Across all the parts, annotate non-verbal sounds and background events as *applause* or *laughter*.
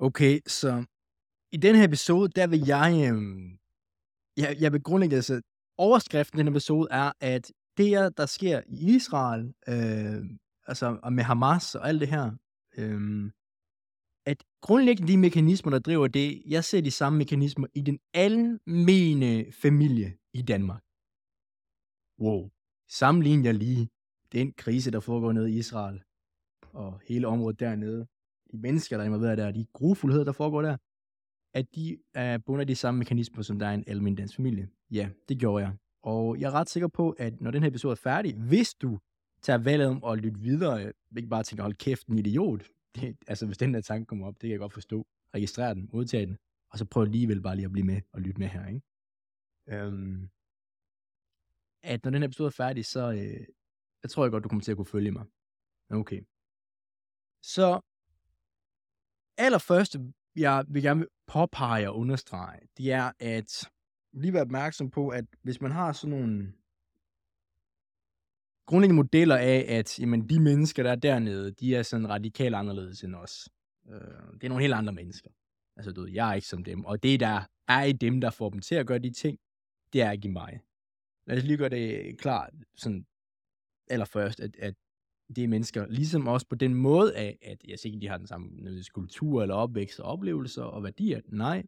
Okay, så i den her episode, der vil jeg, øhm, jeg, jeg vil grundlæggende, altså overskriften i den episode er, at det, der sker i Israel, øh, altså og med Hamas og alt det her, øh, at grundlæggende de mekanismer, der driver det, jeg ser de samme mekanismer i den almene familie i Danmark. Wow. Sammenligner jeg lige den krise, der foregår nede i Israel, og hele området dernede, de mennesker, der er involveret der, de grufuldheder, der foregår der, at de er bundet af de samme mekanismer, som der er i en almindelig dansk familie. Ja, det gjorde jeg. Og jeg er ret sikker på, at når den her episode er færdig, hvis du tager valget om at lytte videre, ikke bare tænker, hold kæft, en idiot. Det, altså, hvis den der tanke kommer op, det kan jeg godt forstå. Registrer den, modtag den, og så prøv alligevel bare lige at blive med og lytte med her, ikke? Øhm, at når den her episode er færdig, så øh, jeg tror jeg godt, du kommer til at kunne følge mig. Okay. Så allerførste, jeg vil gerne påpege og understrege, det er at lige være opmærksom på, at hvis man har sådan nogle grundlæggende modeller af, at jamen, de mennesker, der er dernede, de er sådan radikalt anderledes end os. Øh, det er nogle helt andre mennesker. Altså, du ved, jeg er ikke som dem. Og det, der er i dem, der får dem til at gøre de ting, det er ikke i mig. Lad os lige gøre det klart, sådan allerførst, at, at det er mennesker, ligesom også på den måde af, at jeg siger ikke, de har den samme kultur eller opvækst og oplevelser og værdier. Nej,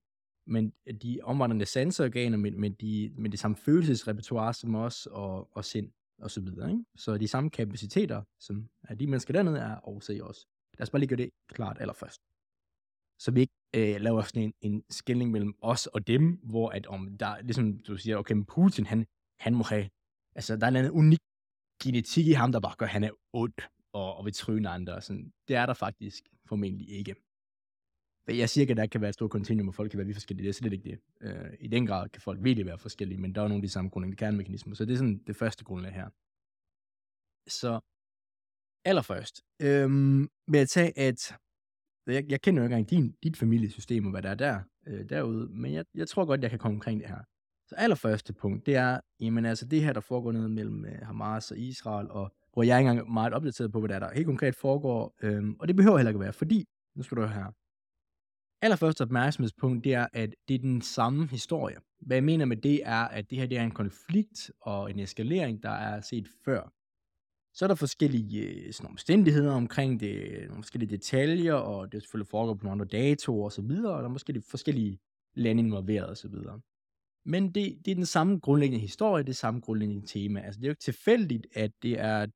men de omvandrende sanseorganer med, med, de, med det samme følelsesrepertoire som os og, og sind og så videre. Ikke? Så de samme kapaciteter, som er de mennesker dernede, er også i os. Lad os bare lige gøre det klart allerførst. Så vi ikke øh, laver sådan en, en skilling mellem os og dem, hvor at om der, ligesom du siger, okay, men Putin, han, han må have, altså der er en anden unik genetik i ham, der bare gør, at han er ond og, og vil tryne andre. Sådan, det er der faktisk formentlig ikke. Jeg siger ikke, at der kan være et stort kontinuum, og folk kan være vi forskellige. Det er slet ikke det. Øh, I den grad kan folk virkelig være forskellige, men der er nogle af de samme grundlæggende kernemekanismer. Så det er sådan det første grundlag her. Så allerførst øhm, vil jeg tage, at jeg, jeg kender jo ikke engang din, dit familiesystem og hvad der er der, øh, derude, men jeg, jeg tror godt, jeg kan komme omkring det her. Så allerførste punkt, det er, jamen altså det her, der foregår nede mellem øh, Hamas og Israel, og hvor jeg er ikke engang meget opdateret på, hvad der, er, der helt konkret foregår, øhm, og det behøver heller ikke være, fordi, nu skal du høre her, allerførste opmærksomhedspunkt, det er, at det er den samme historie. Hvad jeg mener med det er, at det her det er en konflikt og en eskalering, der er set før. Så er der forskellige øh, sådan, omstændigheder omkring det, nogle forskellige detaljer, og det er selvfølgelig foregår på nogle andre datoer og så videre, og der er måske de forskellige lande involveret og så videre. Men det, det er den samme grundlæggende historie, det samme grundlæggende tema. Altså det er jo ikke tilfældigt, at det er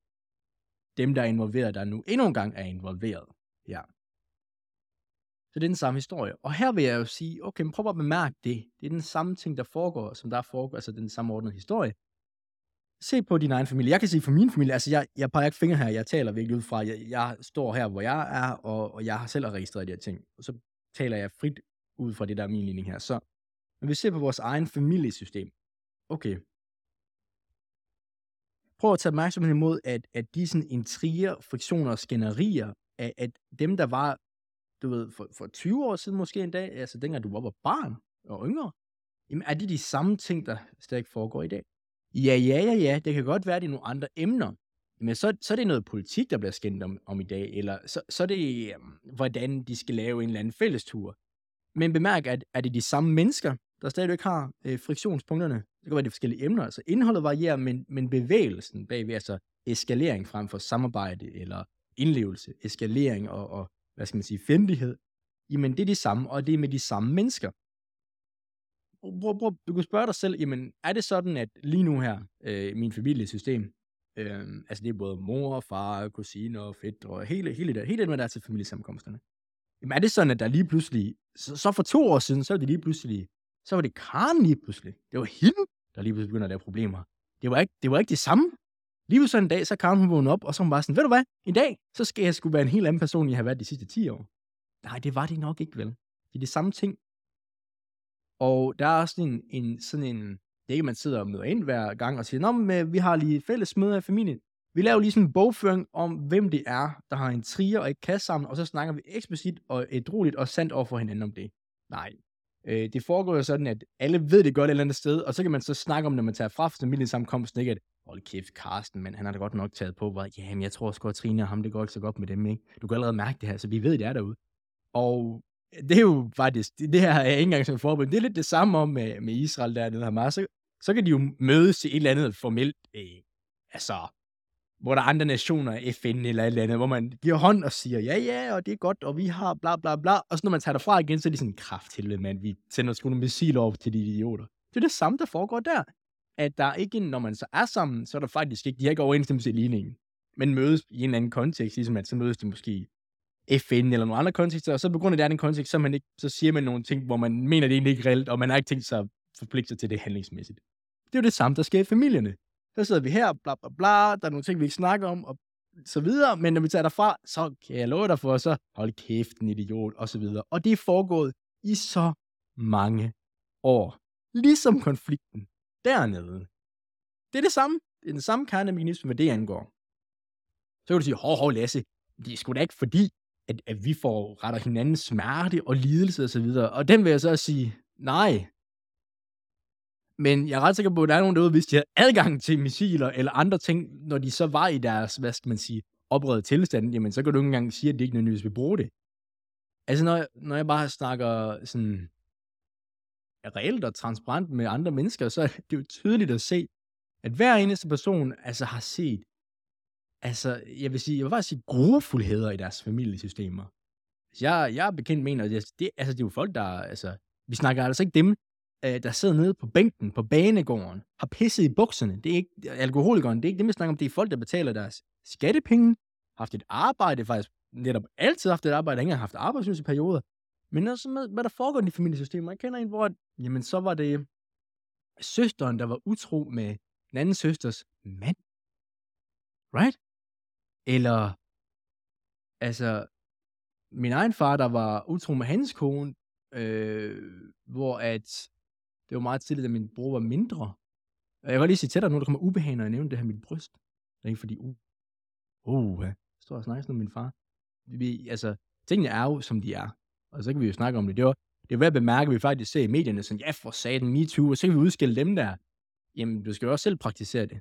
dem, der er involveret, der nu endnu en gang er involveret. Ja. Så det er den samme historie. Og her vil jeg jo sige, okay, men prøv at bemærke det. Det er den samme ting, der foregår, som der foregår, altså den samme ordnede historie. Se på din egen familie. Jeg kan sige for min familie, altså jeg, jeg peger ikke fingre her, jeg taler virkelig ud fra, jeg, jeg står her, hvor jeg er, og, og jeg har selv registreret de her ting. Og så taler jeg frit ud fra det, der er min linje her. Så når vi ser på vores egen familiesystem, okay, prøv at tage opmærksomhed imod, at, at de sådan intriger, friktioner og skænderier, at, at dem, der var du ved, for, for 20 år siden måske en dag, altså dengang du var, var barn og yngre, jamen er det de samme ting, der stadig foregår i dag? Ja, ja, ja, ja, det kan godt være, at det er nogle andre emner, men så, så er det noget politik, der bliver skændt om, om i dag, eller så, så er det, um, hvordan de skal lave en eller anden fællestur. Men bemærk, at er det de samme mennesker, der stadigvæk har øh, friktionspunkterne. Det kan være de forskellige emner. Altså indholdet varierer, men, men bevægelsen bagved, altså eskalering frem for samarbejde eller indlevelse, eskalering og, og hvad skal man sige, fjendtlighed, jamen det er de samme, og det er med de samme mennesker. Prøv, prøv, du kan spørge dig selv, jamen er det sådan, at lige nu her, øh, min familiesystem, øh, altså det er både mor, far, kusiner, og fætter, og hele, hele, det, hele det med der til familiesamkomsterne. Jamen er det sådan, at der lige pludselig, så, så for to år siden, så er det lige pludselig, så var det Karen lige pludselig. Det var hende, der lige pludselig begyndte at lave problemer. Det var ikke det, var ikke det samme. Lige pludselig en dag, så Karen hun vågnede op, og så var hun bare sådan, ved du hvad, i dag, så skal jeg skulle være en helt anden person, jeg har været de sidste 10 år. Nej, det var det nok ikke vel. Det er det samme ting. Og der er også en, en sådan en, det er ikke, man sidder og møder ind hver gang og siger, Nå, men øh, vi har lige fælles møder i familien. Vi laver lige sådan en bogføring om, hvem det er, der har en trier og ikke kasse sammen, og så snakker vi eksplicit og ædroligt og sandt over for hinanden om det. Nej. Øh, det foregår jo sådan, at alle ved det godt et eller andet sted, og så kan man så snakke om, når man tager fra familiesamkomsten, ikke? At hold kæft, Karsten, men han har da godt nok taget på, hvor, jamen, jeg tror også at Trine og ham, det går ikke så godt med dem, ikke? Du kan allerede mærke det her, så vi ved, det er derude. Og øh, det er jo faktisk, det, det her er ikke engang som forbund, det er lidt det samme om med, med Israel dernede Hamas, så, så kan de jo mødes til et eller andet formelt, øh, altså, hvor der er andre nationer, FN eller et eller andet, hvor man giver hånd og siger, ja, ja, og det er godt, og vi har bla bla bla, og så når man tager derfra igen, så er det sådan, kraft til mand, vi sender sgu nogle missiler over til de idioter. Det er det samme, der foregår der. At der ikke, når man så er sammen, så er der faktisk ikke, de har ikke overensstemmelse i ligningen, men mødes i en eller anden kontekst, ligesom at så mødes de måske FN eller nogle andre kontekster, og så på grund af det andet kontekst, så, man ikke, så siger man nogle ting, hvor man mener, det egentlig ikke er reelt, og man har ikke tænkt sig at forpligte sig til det handlingsmæssigt. Det er jo det samme, der sker i familierne. Så sidder vi her, bla bla bla, der er nogle ting, vi ikke snakker om, og så videre, men når vi tager derfra, så kan jeg love dig for, så hold kæft, en idiot, og så videre. Og det er foregået i så mange år. Ligesom konflikten dernede. Det er det samme. Det er den samme kernemekanisme, hvad det angår. Så kan du sige, hov, hov, Lasse, det er sgu da ikke fordi, at, at vi får retter hinanden smerte og lidelse og så videre. Og den vil jeg så sige, nej. Men jeg er ret sikker på, at der er nogen derude, hvis de havde adgang til missiler eller andre ting, når de så var i deres, hvad skal man sige, opredet tilstand, jamen så kan du ikke engang sige, at de ikke nødvendigvis vil bruge det. Altså når, når jeg bare snakker sådan reelt og transparent med andre mennesker, så er det jo tydeligt at se, at hver eneste person altså har set altså, jeg vil sige, jeg vil faktisk sige grufuldheder i deres familiesystemer. Jeg, jeg er bekendt med, at det, det, altså, det er jo folk, der, altså, vi snakker altså ikke dem, øh, der sidder nede på bænken på banegården, har pisset i bukserne. Det er ikke alkoholikeren, det er ikke det, vi snakker om. Det er folk, der betaler deres skattepenge, har haft et arbejde, faktisk netop altid haft et arbejde, ikke haft arbejdsløse perioder. Men også med, hvad der foregår i familiesystemet. Jeg kender en, hvor, jamen, så var det søsteren, der var utro med den anden søsters mand. Right? Eller, altså, min egen far, der var utro med hans kone, øh, hvor at det var meget tidligt, at min bror var mindre. Og jeg kan lige sige til dig nu, der kommer ubehag, når jeg nævner det her mit bryst. Det er ikke fordi, uh, uh, jeg står og snakker med min far. Vi, altså, tingene er jo, som de er. Og så kan vi jo snakke om det. Det var, det er værd at bemærke, at vi faktisk ser i medierne sådan, ja, for satan, MeToo, og så kan vi udskille dem der. Jamen, du skal jo også selv praktisere det.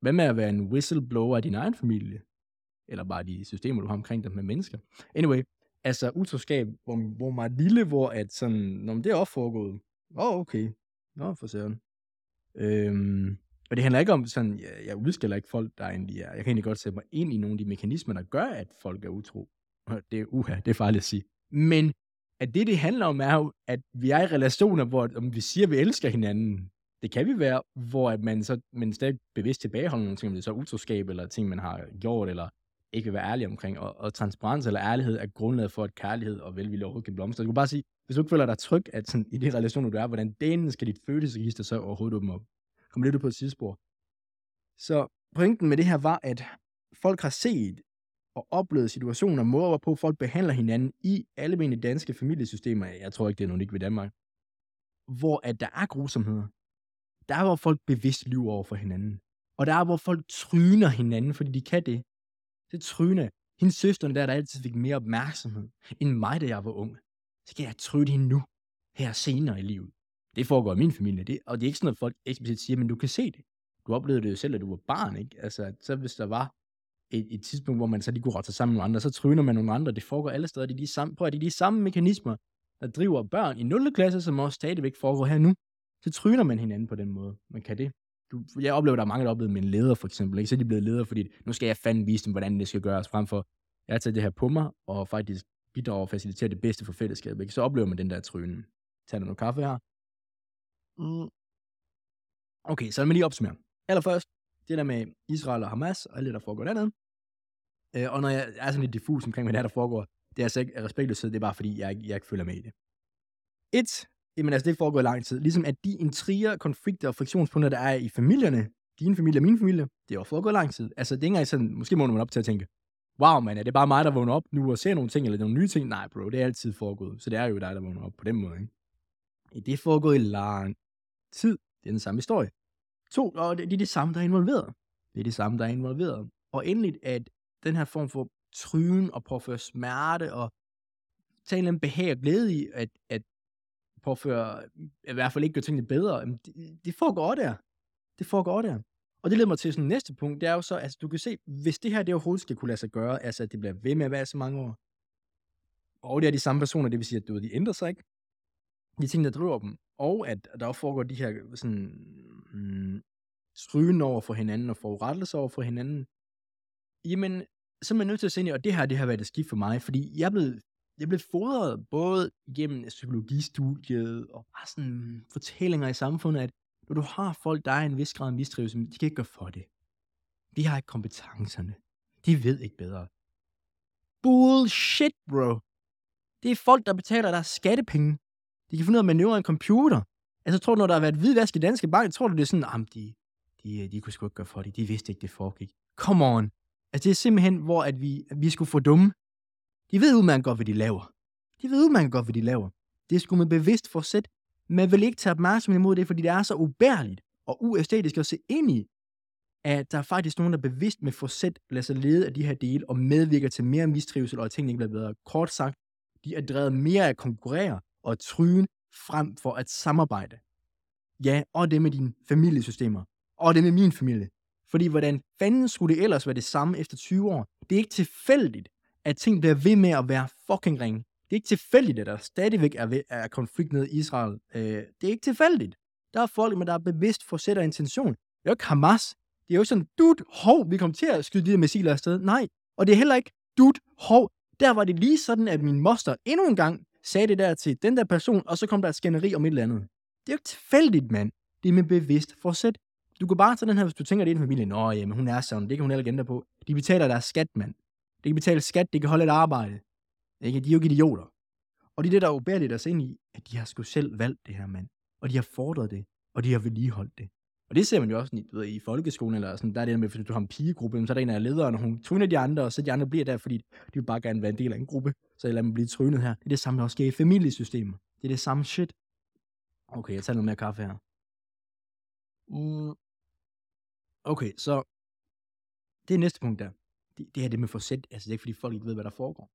Hvad med at være en whistleblower af din egen familie? Eller bare de systemer, du har omkring dig med mennesker. Anyway, altså utroskab, hvor, hvor meget lille, hvor at sådan, når det er også foregået. Åh, oh, okay. Nå, for søren. Øhm, og det handler ikke om sådan, jeg, jeg udskiller ikke folk, der egentlig er. Jeg kan egentlig godt sætte mig ind i nogle af de mekanismer, der gør, at folk er utro. Det er uha, det er farligt at sige. Men at det, det handler om, er jo, at vi er i relationer, hvor om vi siger, at vi elsker hinanden, det kan vi være, hvor at man så men stadig bevidst tilbageholder nogle ting, om det er så utroskab, eller ting, man har gjort, eller ikke vil være ærlig omkring. Og, og transparens eller ærlighed er grundlaget for, at kærlighed og velvilje overhovedet kan blomstre. Du kan bare sige, hvis du ikke føler dig tryg at sådan, i de relationer, du er, hvordan delen skal dit følelsesregister så overhovedet åbne op? Kom lidt ud på et sidespor. Så pointen med det her var, at folk har set og oplevet situationer, måder, hvorpå folk behandler hinanden i alle danske familiesystemer. Jeg tror ikke, det er nogen ikke ved Danmark. Hvor at der er grusomheder. Der er, hvor folk bevidst lyver over for hinanden. Og der er, hvor folk tryner hinanden, fordi de kan det. Det tryne. Hendes søster der, der altid fik mere opmærksomhed, end mig, da jeg var ung. Så kan jeg tryne hende nu, her senere i livet. Det foregår i min familie, det, og det er ikke sådan, noget, folk eksplicit siger, men du kan se det. Du oplevede det jo selv, da du var barn, ikke? Altså, så hvis der var et, et tidspunkt, hvor man så lige kunne rette sig sammen med nogle andre, så tryner man nogle andre. Det foregår alle steder. Det er de samme, prøv at det er de samme mekanismer, der driver børn i 0. klasse, som også stadigvæk foregår her nu. Så tryner man hinanden på den måde. Man kan det. Du, jeg oplever, at der er mange, der oplever med en leder, for eksempel. Ikke? Så er de blevet leder, fordi nu skal jeg fandme vise dem, hvordan det skal gøres, frem for jeg har taget det her på mig, og faktisk bidrager og faciliterer det bedste for fællesskabet. Ikke? Så oplever man den der tryne. Tag noget kaffe her. Mm. Okay, så lad mig lige opsummere. Allerførst, det der med Israel og Hamas, og alt det, der foregår dernede. Øh, og når jeg er sådan lidt diffus omkring, hvad der, der foregår, det er altså ikke respektløshed, det er bare fordi, jeg, jeg ikke følger med i det. Et, jamen altså, det foregår i lang tid. Ligesom at de intriger, konflikter og friktionspunkter, der er i familierne, din familie og min familie, det har foregået lang tid. Altså, det er ikke engang sådan, måske må man op til at tænke, wow, man, er det bare mig, der vågner op nu og ser nogle ting, eller nogle nye ting? Nej, bro, det er altid foregået. Så det er jo dig, der vågner op på den måde, ikke? Det er foregået i lang tid. Det er den samme historie. To, og det er det samme, der er involveret. Det er det samme, der er involveret. Og endelig, at den her form for trygen og påføre smerte og tage en behag og glæde i, at, at påføre, i hvert fald ikke gøre tingene bedre, det, det foregår der. Det foregår der. Og det leder mig til sådan næste punkt, det er jo så, altså du kan se, hvis det her det overhovedet skal kunne lade sig gøre, altså at det bliver ved med at være så mange år, Og det er de samme personer, det vil sige, at du de ændrer sig ikke. De ting, der driver dem. Og at der også foregår de her sådan, mm, strygen over for hinanden og forurettelser over for hinanden. Jamen, så er man nødt til at se ind i, og det her, det har været et skift for mig, fordi jeg blev, jeg blev fodret både gennem psykologistudiet og bare sådan fortællinger i samfundet, at når du har folk, der er en vis grad af men de kan ikke gøre for det. De har ikke kompetencerne. De ved ikke bedre. Bullshit, bro. Det er folk, der betaler deres skattepenge. De kan finde ud af at manøvrere en computer. Altså, tror du, når der har været hvidvask i Danske Bank, tror du, det er sådan, at de, de, de kunne sgu ikke gøre for det. De vidste ikke, det foregik. Come on. Altså, det er simpelthen, hvor at vi, at vi skulle få dumme. De ved udmærket godt, hvad de laver. De ved udmærket godt, hvad de laver. Det skulle med bevidst forsæt. Man vil ikke tage opmærksomhed imod det, fordi det er så ubærligt og uæstetisk at se ind i, at der er faktisk nogen, der bevidst med forsæt lader sig lede af de her dele og medvirker til mere mistrivsel og at tingene ikke bliver bedre. Kort sagt, de er drevet mere af at konkurrere og tryne frem for at samarbejde. Ja, og det med dine familiesystemer. Og det med min familie. Fordi hvordan fanden skulle det ellers være det samme efter 20 år? Det er ikke tilfældigt, at ting bliver ved med at være fucking ringe. Det er ikke tilfældigt, at der stadigvæk er, ved, er konflikt nede i Israel. Øh, det er ikke tilfældigt. Der er folk, men der er bevidst forsætter intention. Det er jo ikke Hamas. Det er jo sådan, dude, hov, vi kommer til at skyde de her missiler afsted. Nej, og det er heller ikke, dude, hov. Der var det lige sådan, at min moster endnu en gang sagde det der til den der person, og så kom der et skænderi om et eller andet. Det er jo ikke tilfældigt, mand. Det er med bevidst forsæt. Du kan bare tage den her, hvis du tænker, det er en familie. Nå, jamen, hun er sådan. Det kan hun heller ikke ændre på. De betaler deres skat, mand. De kan betale skat, de kan holde et arbejde. Ikke? De er jo ikke idioter. Og det er det, der er ubærligt at se ind i, at de har sgu selv valgt det her, mand. Og de har fordret det, og de har vedligeholdt det. Og det ser man jo også du ved, i folkeskolen, eller sådan, der er det med, hvis du har en pigegruppe, så er der en af lederen, og hun tryner de andre, og så de andre bliver der, fordi de vil bare gerne være en del af en gruppe, så lader man blive trynet her. Det er det samme, der også sker i familiesystemet. Det er det samme shit. Okay, jeg tager noget mere kaffe her. Mm. Okay, så det er næste punkt der. Det, det her det med forsæt, altså det er ikke fordi folk ikke ved, hvad der foregår.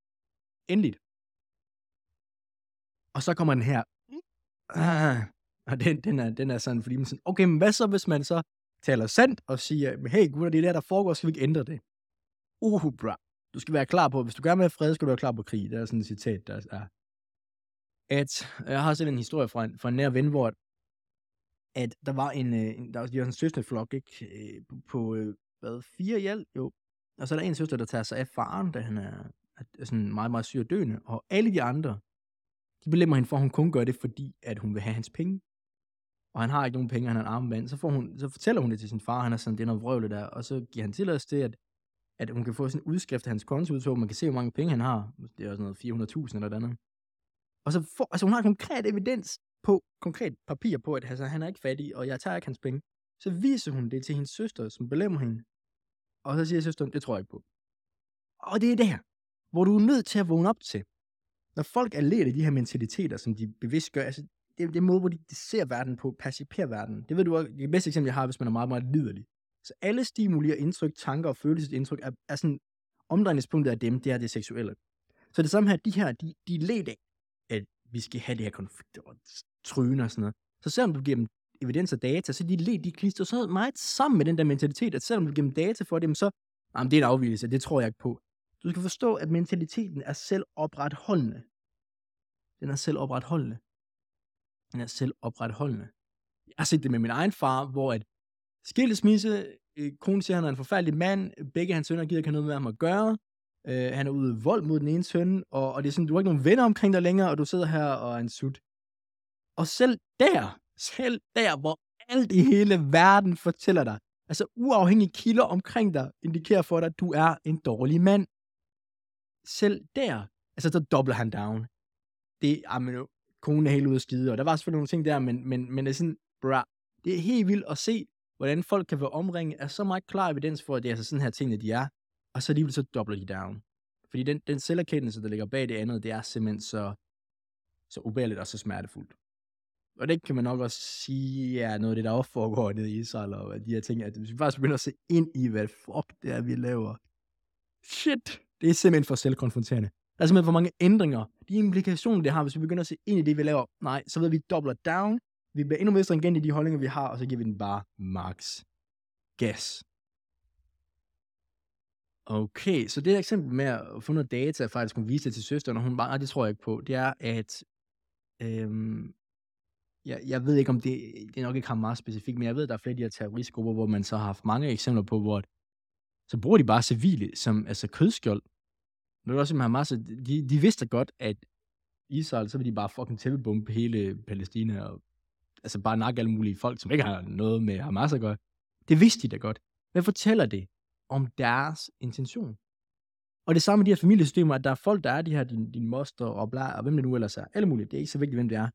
Endeligt. Og så kommer den her. Ah, og den, den, er, den er sådan, fordi man sådan, okay, men hvad så, hvis man så taler sandt og siger, hey gutter, det er der, der foregår, skal vi ikke ændre det? Uh, bra. Du skal være klar på, hvis du gerne vil have fred, skal du være klar på krig. Det er sådan et citat, der er. At, jeg har set en historie fra en, fra en nær ven, hvor at der var en, øh, en der var, de var en søsterflok, ikke? Øh, på, på øh, hvad, fire alt, jo. Og så er der en søster, der tager sig af faren, da han er, er øh, sådan meget, meget syg og døende. Og alle de andre, de belemmer hende for, at hun kun gør det, fordi at hun vil have hans penge. Og han har ikke nogen penge, han er en armband. Så, får hun, så fortæller hun det til sin far, han er sådan, det er noget vrøvl der. Og så giver han tilladelse til, at, at hun kan få sådan en udskrift af hans konto, så man kan se, hvor mange penge han har. Det er også noget 400.000 eller andet. Og så får, altså hun har konkret evidens på, konkret papir på, at altså, han er ikke fattig, og jeg tager ikke hans penge. Så viser hun det til hendes søster, som belemmer hende. Og så siger søsteren, det tror jeg ikke på. Og det er det der, hvor du er nødt til at vågne op til. Når folk er lært af de her mentaliteter, som de bevidst gør, altså det er den måde, hvor de, de ser verden på, perciperer verden. Det ved du også, det bedste eksempel, jeg har, hvis man er meget, meget liderlig. Så alle stimuli og indtryk, tanker og følelsesindtryk er, er sådan, omdrejningspunktet af dem, det er det seksuelle. Så det samme her, de her, de, de er let af, at vi skal have det her konflikt og tryne og sådan noget. Så selvom du giver dem evidens og data, så de let, de klister så meget sammen med den der mentalitet, at selvom du giver dem data for dem, så, jamen, det er en afvielse, det tror jeg ikke på. Du skal forstå, at mentaliteten er selvopretholdende. Den er selvopretholdende. Den er selvopretholdende. Jeg har set det med min egen far, hvor at skilsmisse, øh, konen siger, at han er en forfærdelig mand, begge hans sønner gider ikke have noget med ham at gøre, øh, han er ude i vold mod den ene søn, og, og det er sådan, du har ikke nogen venner omkring dig længere, og du sidder her og er en sut. Og selv der, selv der, hvor alt i hele verden fortæller dig, altså uafhængige kilder omkring dig, indikerer for dig, at du er en dårlig mand. Selv der, altså så dobler han down. Det, jamen, konen er helt ude af skide, og der var selvfølgelig nogle ting der, men, men, men det er sådan, bra, det er helt vildt at se, hvordan folk kan være omringet af så meget klar evidens for, at det er altså sådan her ting, de er, og så alligevel så dobler de down. Fordi den, den selverkendelse, der ligger bag det andet, det er simpelthen så, så ubærligt og så smertefuldt. Og det kan man nok også sige er noget af det, der også foregår nede i Israel, og de her ting, at hvis vi faktisk begynder at se ind i, hvad fuck det er, vi laver. Shit, det er simpelthen for selvkonfronterende. Der er simpelthen for mange ændringer. De implikationer, det har, hvis vi begynder at se ind i det, vi laver. Nej, så ved vi, dobbler down. Vi bliver endnu mere stringent i de holdninger, vi har, og så giver vi den bare max gas. Okay, så det her eksempel med at få noget data, og faktisk kunne vise det til søsteren, og hun bare, det tror jeg ikke på, det er, at øhm, jeg, jeg ved ikke, om det, det er nok ikke meget specifikt, men jeg ved, at der er flere af de her terroristgrupper, hvor man så har haft mange eksempler på, hvor så bruger de bare civile som altså kødskjold. Nu er det også, simpelthen Hamas, de, de vidste godt, at Israel, så vil de bare fucking tæppebombe hele Palæstina, og altså bare nakke alle mulige folk, som ikke har noget med Hamas at gøre. Det vidste de da godt. Hvad fortæller det om deres intention? Og det samme med de her familiesystemer, at der er folk, der er de her, din, din moster og bla, og hvem det nu ellers er. Alle mulige. Det er ikke så vigtigt, hvem det er.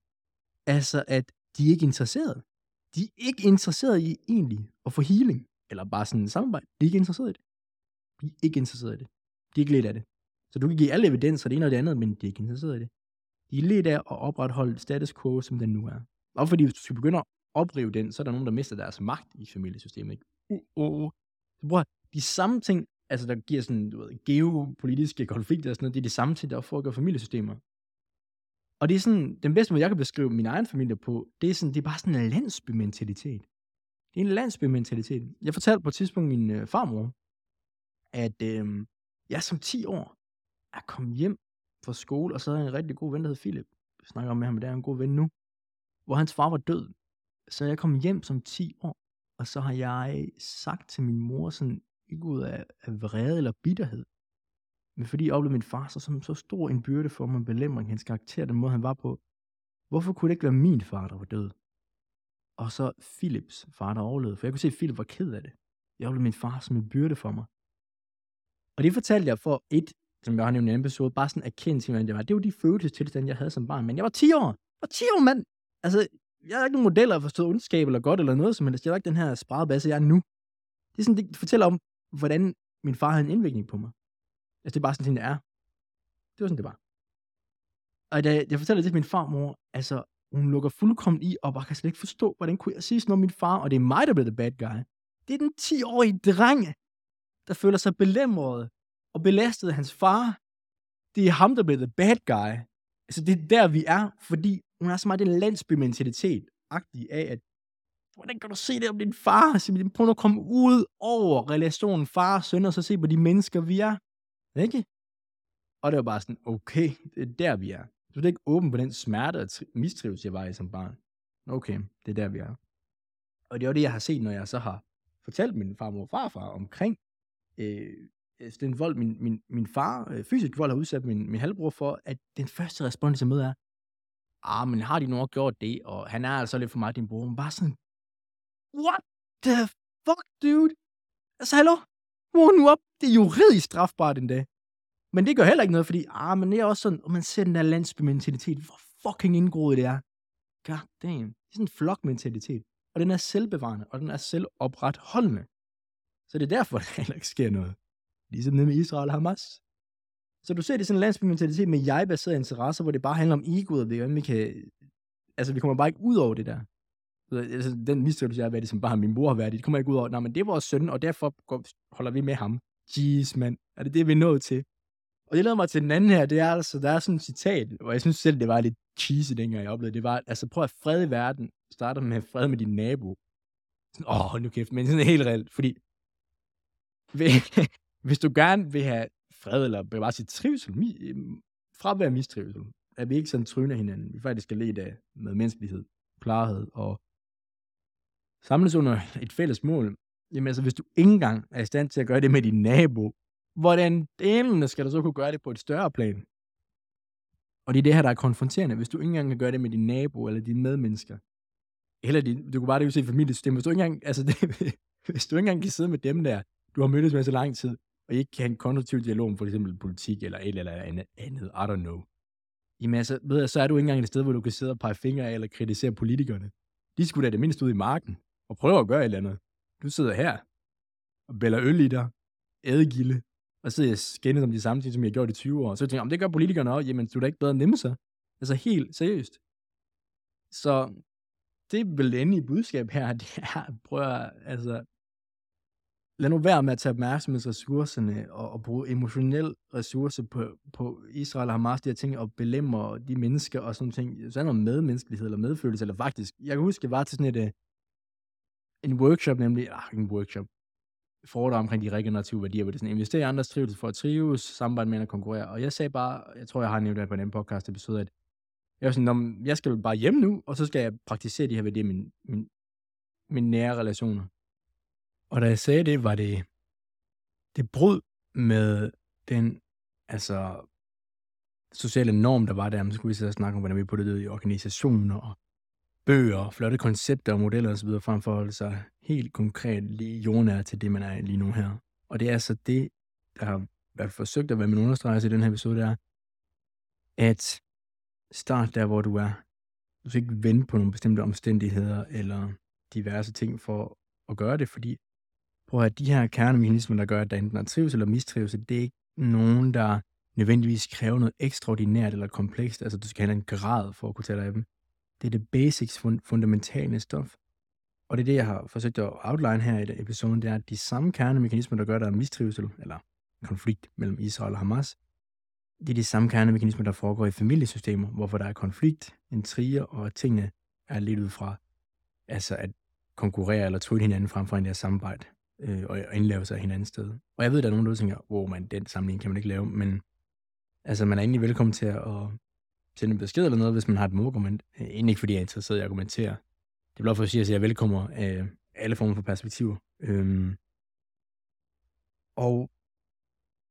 Altså, at de er ikke interesseret. De er ikke interesseret i egentlig at få healing, eller bare sådan samarbejde. De er ikke interesseret i det. De er ikke interesseret i det. De er ikke lidt af det. Så du kan give alle evidens og det ene og det andet, men de er ikke interesseret i det. De er lidt af at opretholde status quo, som den nu er. Og fordi hvis du skal begynde at oprive den, så er der nogen, der mister deres magt i familiesystemet. Ikke? Uh, uh, uh. Så bror, de samme ting, altså der giver sådan, du ved, geopolitiske konflikter og sådan noget, det er det samme ting, der foregår familiesystemer. Og det er sådan, den bedste måde, jeg kan beskrive min egen familie på, det er sådan, det er bare sådan en landsbymentalitet. Det er en landsbymentalitet. Jeg fortalte på et tidspunkt min øh, farmor, at øh, jeg som 10 år er kommet hjem fra skole, og så havde jeg en rigtig god ven, der hed Philip. Jeg snakker med ham, det er en god ven nu. Hvor hans far var død. Så jeg kom hjem som 10 år, og så har jeg sagt til min mor, sådan, ikke ud af, af vrede eller bitterhed, men fordi jeg oplevede min far så som så stor en byrde for mig, belemring hans karakter, den måde han var på. Hvorfor kunne det ikke være min far, der var død? Og så Philips far, der overlevede. For jeg kunne se, at Philip var ked af det. Jeg oplevede min far som en byrde for mig. Og det fortalte jeg for et, som jeg har nævnt i en episode, bare sådan erkendt til, det var. Det var de følelsestilstande, jeg havde som barn. Men jeg var 10 år. Jeg var 10 år, mand. Altså, jeg har ikke nogen modeller at forstå ondskab eller godt eller noget som helst. Jeg har ikke den her spradebasse, jeg er nu. Det, er sådan, det fortæller om, hvordan min far havde en indvirkning på mig. Altså, det er bare sådan, det er. Det var sådan, det var. Og da jeg fortæller det til min farmor, altså, hun lukker fuldkommen i, og bare kan slet ikke forstå, hvordan kunne jeg sige sådan noget min far, og det er mig, der bliver the bad guy. Det er den 10-årige dreng, der føler sig belemret og belastet af hans far. Det er ham, der bliver the bad guy. Altså, det er der, vi er, fordi hun har så meget den landsbymentalitet, agtig af, at hvordan kan du se det om din far? Så prøv at komme ud over relationen far og søn, og så se på de mennesker, vi er. Ikke? Og det var bare sådan, okay, det er der, vi er. Du er ikke åben på den smerte og mistrivelse, jeg var i som barn. Okay, det er der, vi er. Og det er jo det, jeg har set, når jeg så har fortalt min farmor og farfar omkring øh, altså den vold, min, min, min far, øh, fysisk vold, har udsat min, min halvbror for, at den første respons, jeg møder er, ah, men har de nok gjort det, og han er altså lidt for meget din bror. Men bare sådan, what the fuck, dude? Altså, hallo? Vågn nu op. Det er juridisk strafbart den dag. Men det gør heller ikke noget, fordi, ah, men det er også sådan, og man ser den der landsbymentalitet, hvor fucking indgroet det er. God damn. Det er sådan en flokmentalitet. Og den er selvbevarende, og den er selvopretholdende. Så det er derfor, *laughs* der heller ikke sker noget. Ligesom nede med Israel og Hamas. Så du ser det sådan en landsbymentalitet med jeg-baserede interesser, hvor det bare handler om egoet, og vi kan... Altså, vi kommer bare ikke ud over det der. Altså, den mistrivelse, jeg har været i, som bare min mor har været i, det kommer ikke ud over. Nej, men det er vores søn, og derfor holder vi med ham. Jeez, mand. Er det det, vi er nået til? Og det leder mig til den anden her, det er altså, der er sådan et citat, hvor jeg synes selv, det var lidt cheesy, dengang jeg oplevede det. var, altså prøv at fred i verden starter med fred med din nabo. Åh, oh, nu kæft, men sådan helt reelt, fordi *laughs* hvis du gerne vil have fred, eller bare sit trivsel, øh, fravær mistrivsel, at vi ikke sådan tryner hinanden. Vi faktisk skal lede af med menneskelighed, klarhed og samles under et fælles mål. Jamen altså, hvis du ikke engang er i stand til at gøre det med din nabo, hvordan delene skal du så kunne gøre det på et større plan? Og det er det her, der er konfronterende. Hvis du ikke engang kan gøre det med din nabo eller dine medmennesker, eller din, du kunne bare det se familiesystemet, hvis du ikke engang, *laughs* altså det, hvis du ikke engang kan sidde med dem der, du har mødtes med så lang tid, og ikke kan have en konstruktiv dialog om for eksempel politik eller et eller andet, andet I don't know. Jamen altså, ved jeg, så er du ikke engang et sted, hvor du kan sidde og pege fingre af eller kritisere politikerne. De skulle da det mindste ud i marken og prøve at gøre et eller andet. Du sidder her og bæller øl i dig, ædegilde, og sidder og skændes om de samme ting, som jeg har gjort i 20 år. Så jeg tænker, om det gør politikerne også, jamen du er da ikke bedre nemme sig. Altså helt seriøst. Så det vil ende i budskab her, det er, prøv at, altså, lad nu være med at tage opmærksomhedsressourcerne og, og bruge emotionel ressource på, på Israel og Hamas, de her ting, og belemmer de mennesker og sådan ting. Så er noget medmenneskelighed eller medfølelse, eller faktisk, jeg kan huske, jeg var til sådan et, øh, en workshop, nemlig, ah, en workshop, foredrag omkring de regenerative værdier, hvor det er sådan, investere i andres trivsel for at trives, samarbejde med at konkurrere. Og jeg sagde bare, jeg tror, jeg har nævnt det på en podcast episode, at jeg var sådan, jeg skal bare hjem nu, og så skal jeg praktisere de her værdier i min, min, min nære relationer. Og da jeg sagde det, var det, det brud med den, altså, sociale norm, der var der, men så skulle vi sidde og snakke om, hvordan vi puttede det i organisationer og bøger, flotte koncepter og modeller osv., frem for at holde sig helt konkret lige jordnær til det, man er lige nu her. Og det er altså det, der har været forsøgt at være min understregelse i den her episode, det er, at start der, hvor du er. Du skal ikke vente på nogle bestemte omstændigheder eller diverse ting for at gøre det, fordi prøv at de her kernemekanismer, der gør, at der enten er trivsel eller mistrivsel, det er ikke nogen, der nødvendigvis kræver noget ekstraordinært eller komplekst. Altså, du skal have en grad for at kunne tage dig af dem. Det er det basics, fund- fundamentale stof. Og det er det, jeg har forsøgt at outline her i episoden, det er, at de samme kernemekanismer, der gør, der er mistrivsel, eller konflikt mellem Israel og Hamas, det er de samme kernemekanismer, der foregår i familiesystemer, hvorfor der er konflikt, intriger, og tingene er lidt ud fra, altså at konkurrere eller trylle hinanden frem for en der samarbejde øh, og indlave sig hinanden sted. Og jeg ved, at der er nogen, der tænker, wow, man, den sammenligning kan man ikke lave, men altså, man er egentlig velkommen til at sende en besked eller noget, hvis man har et modargument. Øh, egentlig ikke, fordi jeg er interesseret i at argumentere. Det er blot for at sige, at jeg velkommer øh, alle former for perspektiver. Øhm, og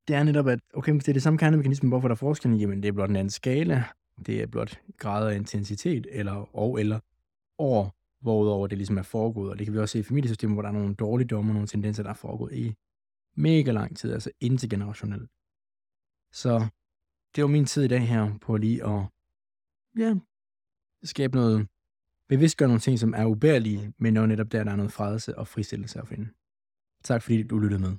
det er netop, at okay, hvis det er det samme kernemekanisme, hvorfor der er forskellen, jamen det er blot en anden skala, det er blot grader af intensitet, eller og eller år, hvorudover det ligesom er foregået. Og det kan vi også se i familiesystemer, hvor der er nogle dårlige dommer, nogle tendenser, der er foregået i mega lang tid, altså intergenerationelt. Så det var min tid i dag her på lige at ja, skabe noget, bevidst gøre nogle ting, som er ubærlige, men jo netop der, der er noget fredelse og fristillelse at finde. Tak fordi du lyttede med.